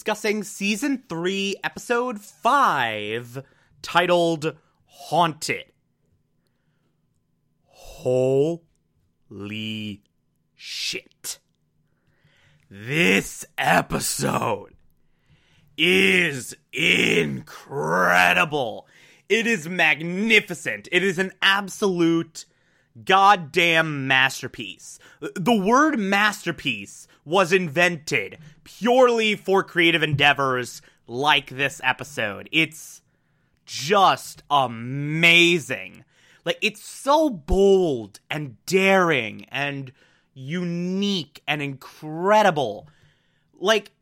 Discussing season 3, episode 5, titled Haunted. Holy shit. This episode is incredible. It is magnificent. It is an absolute goddamn masterpiece. The word masterpiece was invented purely for creative endeavors like this episode. It's just amazing. Like, it's so bold and daring and unique and incredible. Like,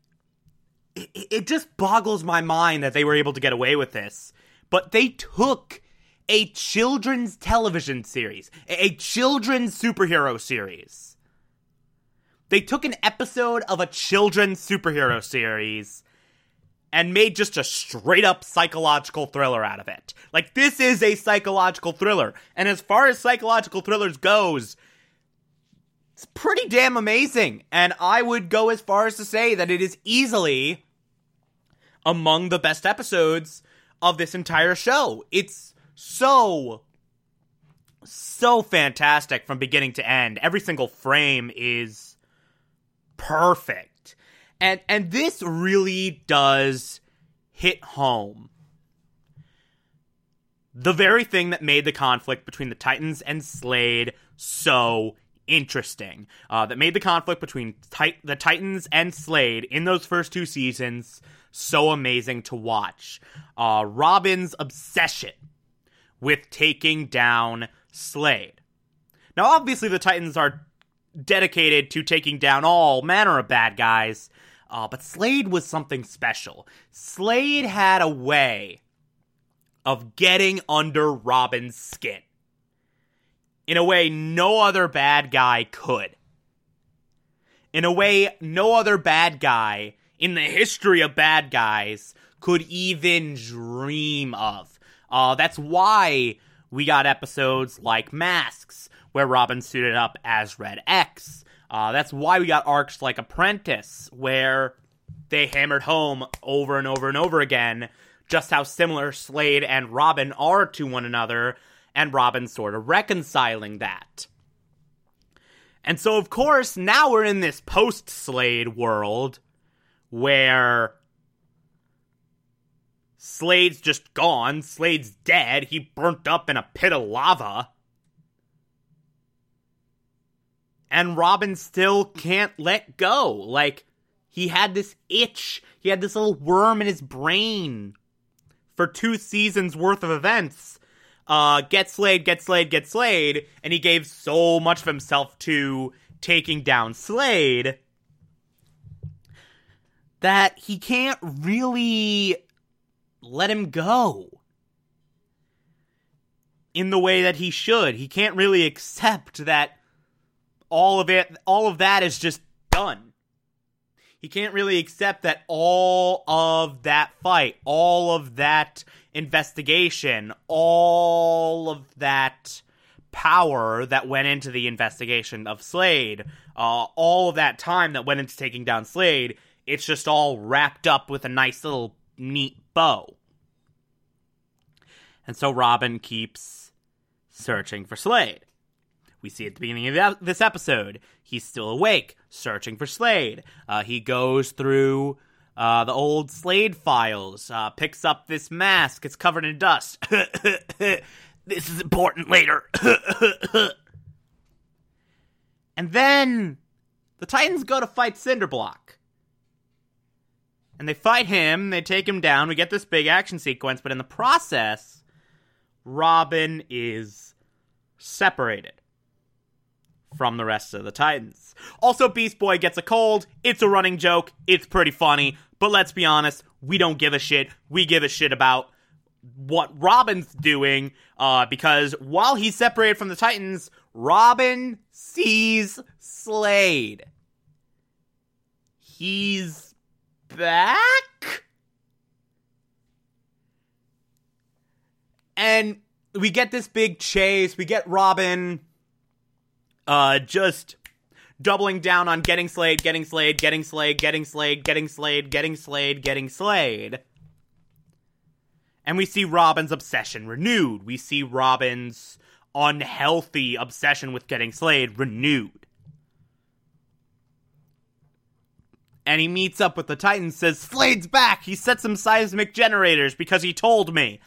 it, it just boggles my mind that they were able to get away with this. But they took a children's television series, a children's superhero series. They took an episode of a children's superhero series and made just a straight up psychological thriller out of it. Like this is a psychological thriller. And as far as psychological thrillers goes, it's pretty damn amazing. And I would go as far as to say that it is easily among the best episodes of this entire show. It's so so fantastic from beginning to end. Every single frame is perfect. And and this really does hit home. The very thing that made the conflict between the Titans and Slade so interesting. Uh, that made the conflict between tit- the Titans and Slade in those first two seasons so amazing to watch. Uh, Robin's obsession with taking down Slade. Now, obviously, the Titans are dedicated to taking down all manner of bad guys, uh, but Slade was something special. Slade had a way of getting under Robin's skin in a way no other bad guy could. In a way no other bad guy in the history of bad guys could even dream of. Uh, that's why we got episodes like Masks, where Robin suited up as Red X. Uh, that's why we got arcs like Apprentice, where they hammered home over and over and over again just how similar Slade and Robin are to one another, and Robin sort of reconciling that. And so, of course, now we're in this post Slade world where Slade's just gone. Slade's dead. He burnt up in a pit of lava. And Robin still can't let go. Like, he had this itch. He had this little worm in his brain for two seasons worth of events. Uh, get Slade, get Slade, get Slade. And he gave so much of himself to taking down Slade that he can't really let him go in the way that he should. He can't really accept that all of it all of that is just done. He can't really accept that all of that fight, all of that investigation, all of that power that went into the investigation of Slade, uh, all of that time that went into taking down Slade, it's just all wrapped up with a nice little neat bow. And so Robin keeps searching for Slade. We see at the beginning of this episode, he's still awake, searching for Slade. Uh, he goes through uh, the old Slade files, uh, picks up this mask, it's covered in dust. this is important later. and then the Titans go to fight Cinderblock. And they fight him, they take him down, we get this big action sequence, but in the process, Robin is separated from the rest of the Titans. Also, Beast Boy gets a cold. It's a running joke. It's pretty funny. But let's be honest, we don't give a shit. We give a shit about what Robin's doing uh, because while he's separated from the Titans, Robin sees Slade. He's back? And we get this big chase. We get Robin uh, just doubling down on getting Slade, getting Slade, getting Slade, getting Slade, getting Slade, getting Slade, getting Slade. And we see Robin's obsession renewed. We see Robin's unhealthy obsession with getting Slade renewed. And he meets up with the Titans, says, Slade's back! He set some seismic generators because he told me.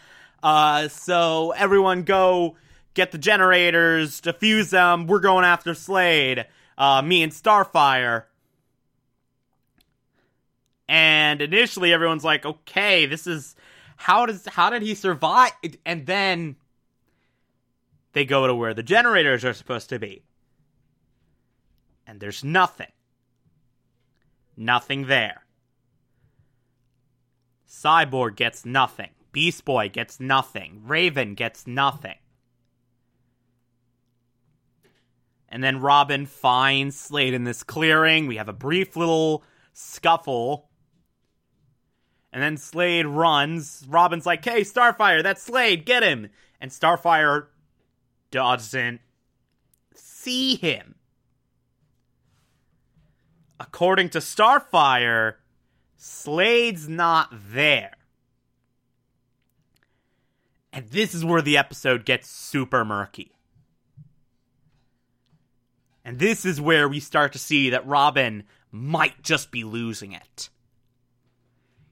Uh, so everyone go get the generators, defuse them. We're going after Slade. Uh, me and Starfire. And initially, everyone's like, "Okay, this is how does how did he survive?" And then they go to where the generators are supposed to be, and there's nothing. Nothing there. Cyborg gets nothing. Beast Boy gets nothing. Raven gets nothing. And then Robin finds Slade in this clearing. We have a brief little scuffle. And then Slade runs. Robin's like, hey, Starfire, that's Slade, get him. And Starfire doesn't see him. According to Starfire, Slade's not there. And this is where the episode gets super murky. And this is where we start to see that Robin might just be losing it.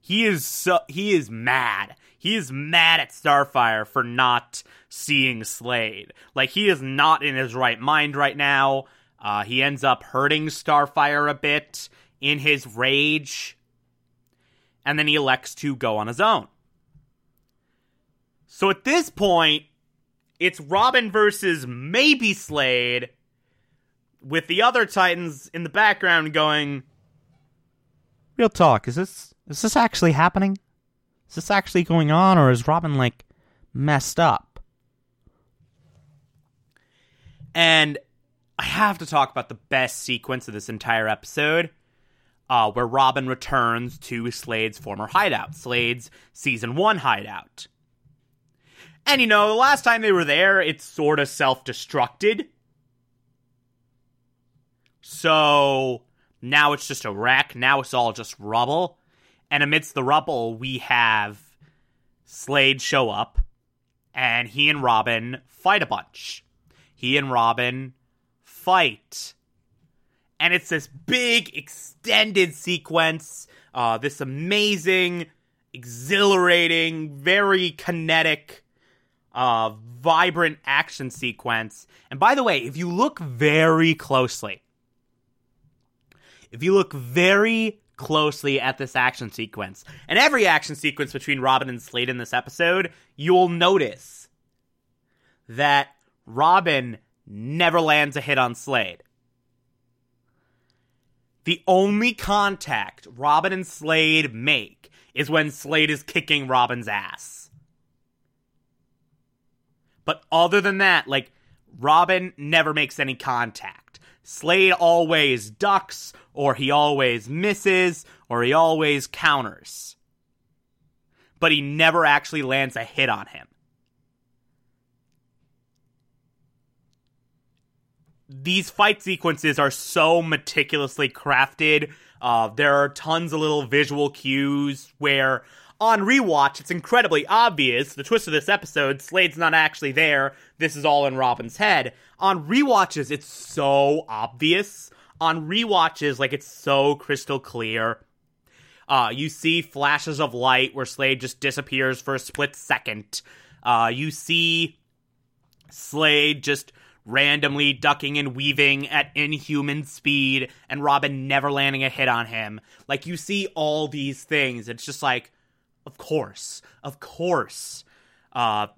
He is so he is mad. He is mad at Starfire for not seeing Slade. Like he is not in his right mind right now. Uh, he ends up hurting Starfire a bit in his rage, and then he elects to go on his own. So at this point, it's Robin versus maybe Slade, with the other Titans in the background going, "Real talk, is this is this actually happening? Is this actually going on, or is Robin like messed up?" And I have to talk about the best sequence of this entire episode. Uh, where Robin returns to Slade's former hideout, Slade's season one hideout. And you know, the last time they were there, it sort of self destructed. So now it's just a wreck. Now it's all just rubble. And amidst the rubble, we have Slade show up, and he and Robin fight a bunch. He and Robin fight. And it's this big, extended sequence, uh, this amazing, exhilarating, very kinetic, uh, vibrant action sequence. And by the way, if you look very closely, if you look very closely at this action sequence, and every action sequence between Robin and Slade in this episode, you'll notice that Robin never lands a hit on Slade. The only contact Robin and Slade make is when Slade is kicking Robin's ass. But other than that, like, Robin never makes any contact. Slade always ducks, or he always misses, or he always counters. But he never actually lands a hit on him. These fight sequences are so meticulously crafted. Uh, there are tons of little visual cues where on rewatch, it's incredibly obvious. The twist of this episode, Slade's not actually there. This is all in Robin's head. On rewatches, it's so obvious. On rewatches, like it's so crystal clear. Uh, you see flashes of light where Slade just disappears for a split second. Uh, you see Slade just randomly ducking and weaving at inhuman speed and Robin never landing a hit on him. Like you see all these things. It's just like, of course, of course, uh,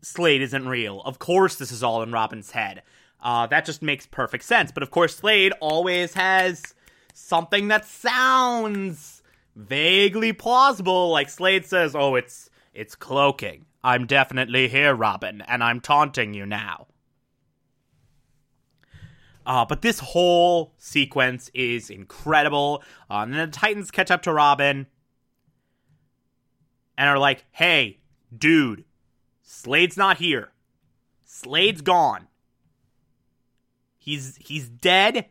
Slade isn't real. Of course, this is all in Robin's head. Uh, that just makes perfect sense. But of course, Slade always has something that sounds vaguely plausible. Like Slade says, "Oh, it's it's cloaking. I'm definitely here, Robin, and I'm taunting you now." Uh, but this whole sequence is incredible. Uh, and then the Titans catch up to Robin and are like, hey, dude, Slade's not here. Slade's gone. He's he's dead.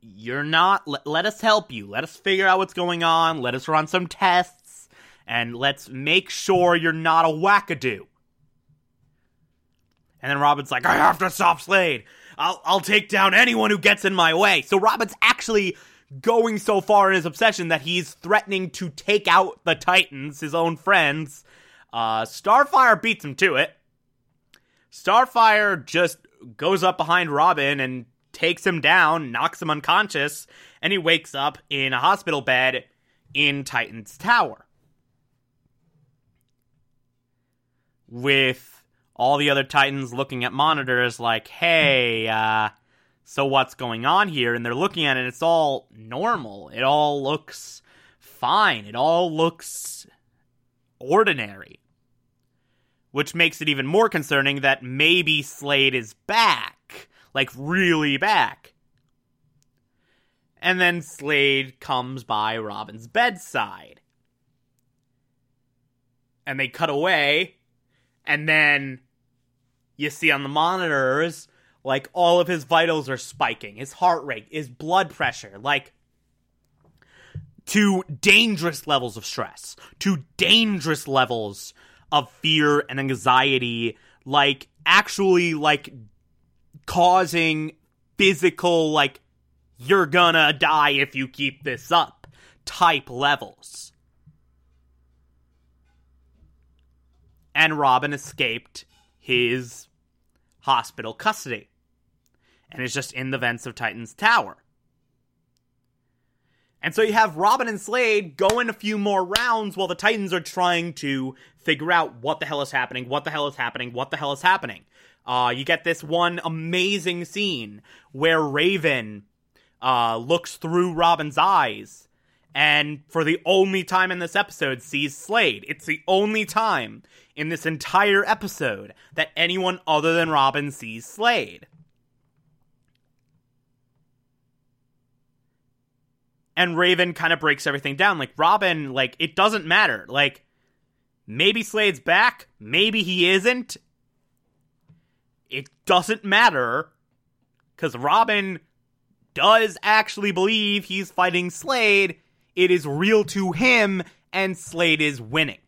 You're not let, let us help you. Let us figure out what's going on. Let us run some tests and let's make sure you're not a wackadoo. And then Robin's like, I have to stop Slade. I'll, I'll take down anyone who gets in my way. So Robin's actually going so far in his obsession that he's threatening to take out the Titans, his own friends. Uh, Starfire beats him to it. Starfire just goes up behind Robin and takes him down, knocks him unconscious, and he wakes up in a hospital bed in Titan's Tower. With all the other Titans looking at monitors like, hey, uh, so what's going on here? And they're looking at it, it's all normal. It all looks fine. It all looks ordinary. Which makes it even more concerning that maybe Slade is back. Like, really back. And then Slade comes by Robin's bedside. And they cut away and then you see on the monitors like all of his vitals are spiking. His heart rate his blood pressure like to dangerous levels of stress to dangerous levels of fear and anxiety like actually like causing physical like you're gonna die if you keep this up type levels. And Robin escaped his hospital custody and is just in the vents of Titan's tower. And so you have Robin and Slade going a few more rounds while the Titans are trying to figure out what the hell is happening, what the hell is happening, what the hell is happening. Uh, you get this one amazing scene where Raven uh, looks through Robin's eyes and for the only time in this episode sees Slade. It's the only time in this entire episode that anyone other than Robin sees Slade. And Raven kind of breaks everything down. Like, Robin, like, it doesn't matter. Like, maybe Slade's back, maybe he isn't. It doesn't matter. Because Robin does actually believe he's fighting Slade. It is real to him, and Slade is winning.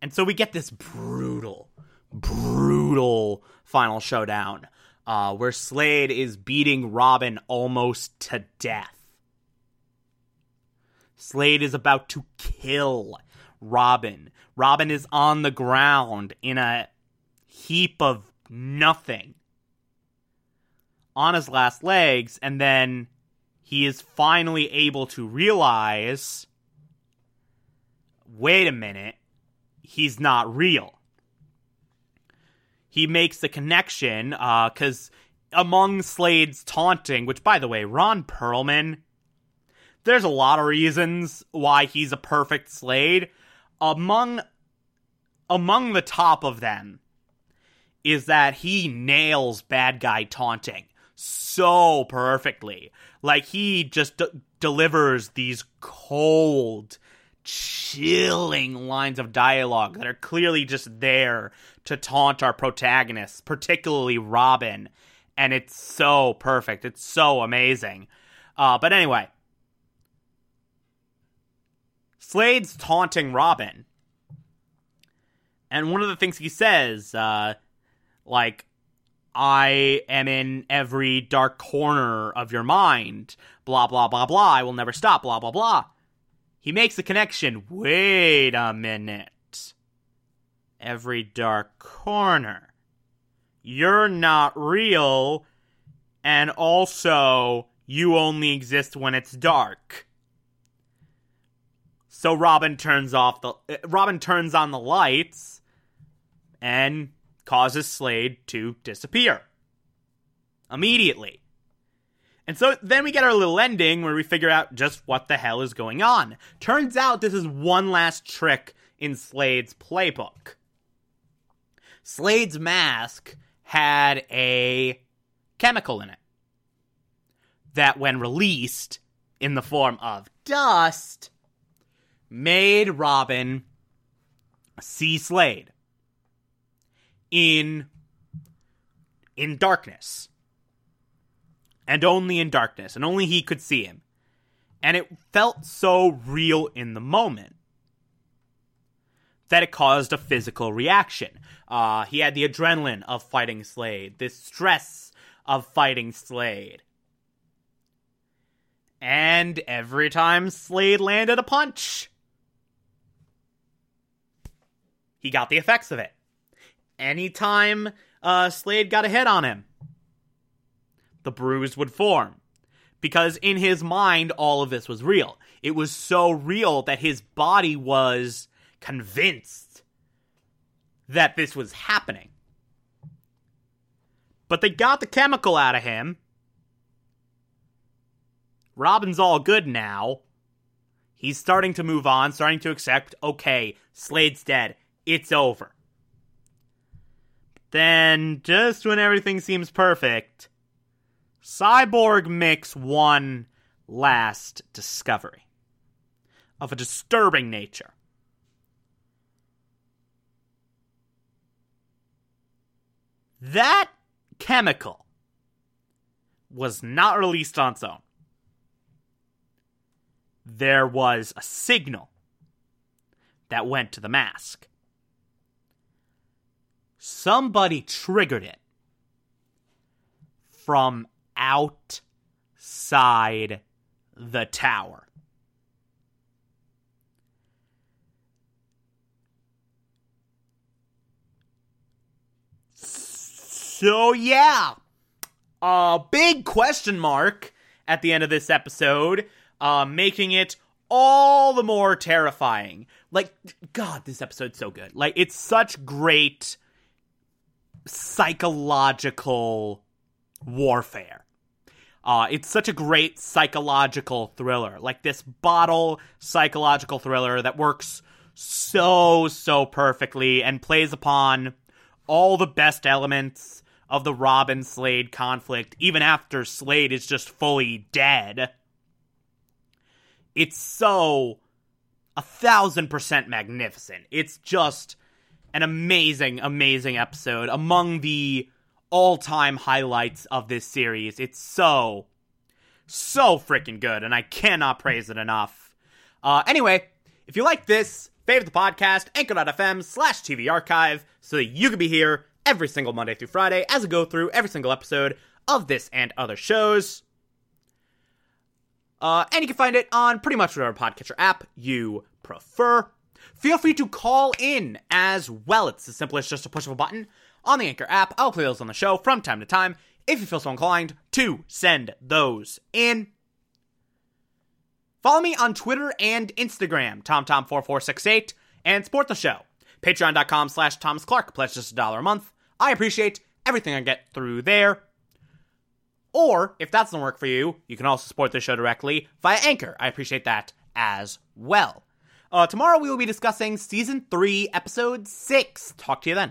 And so we get this brutal, brutal final showdown uh, where Slade is beating Robin almost to death. Slade is about to kill Robin. Robin is on the ground in a heap of nothing on his last legs, and then he is finally able to realize wait a minute, he's not real. He makes the connection because uh, among Slade's taunting, which by the way, Ron Perlman, there's a lot of reasons why he's a perfect Slade. Among among the top of them is that he nails bad guy taunting so perfectly. Like he just d- delivers these cold chilling lines of dialogue that are clearly just there to taunt our protagonists, particularly Robin. And it's so perfect. It's so amazing. Uh, but anyway, Slade's taunting Robin. And one of the things he says, uh, like, I am in every dark corner of your mind, blah, blah, blah, blah. I will never stop, blah, blah, blah. He makes the connection. Wait a minute. Every dark corner. You're not real, and also, you only exist when it's dark. So Robin turns off the uh, Robin turns on the lights and causes Slade to disappear immediately. And so then we get our little ending where we figure out just what the hell is going on. Turns out this is one last trick in Slade's playbook. Slade's mask had a chemical in it that, when released in the form of dust, made Robin see Slade in in darkness. And only in darkness, and only he could see him. And it felt so real in the moment that it caused a physical reaction. Uh, he had the adrenaline of fighting Slade, the stress of fighting Slade. And every time Slade landed a punch, he got the effects of it. Anytime uh, Slade got a hit on him, the bruise would form. Because in his mind, all of this was real. It was so real that his body was convinced that this was happening. But they got the chemical out of him. Robin's all good now. He's starting to move on, starting to accept, okay, Slade's dead it's over. Then, just when everything seems perfect, Cyborg makes one last discovery of a disturbing nature. That chemical was not released on its own. There was a signal that went to the mask somebody triggered it from outside the tower. So, yeah, a big question mark at the end of this episode, uh, making it all the more terrifying. Like, God, this episode's so good. Like, it's such great psychological warfare. Uh, it's such a great psychological thriller, like this bottle psychological thriller that works so, so perfectly and plays upon all the best elements of the Robin Slade conflict, even after Slade is just fully dead. It's so a thousand percent magnificent. It's just an amazing, amazing episode. Among the all time highlights of this series. It's so, so freaking good, and I cannot praise it enough. Uh, anyway, if you like this, favorite the podcast, anchor.fm slash TV archive, so that you can be here every single Monday through Friday as I go through every single episode of this and other shows. Uh, and you can find it on pretty much whatever podcatcher app you prefer. Feel free to call in as well. It's as simple as just a push of a button on the Anchor app. I'll play those on the show from time to time if you feel so inclined to send those in. Follow me on Twitter and Instagram, TomTom4468, and support the show. Patreon.com slash Thomas Clark. Pledge just a dollar a month. I appreciate everything I get through there. Or, if that doesn't work for you, you can also support the show directly via Anchor. I appreciate that as well. Uh, tomorrow we will be discussing season three, episode six. Talk to you then.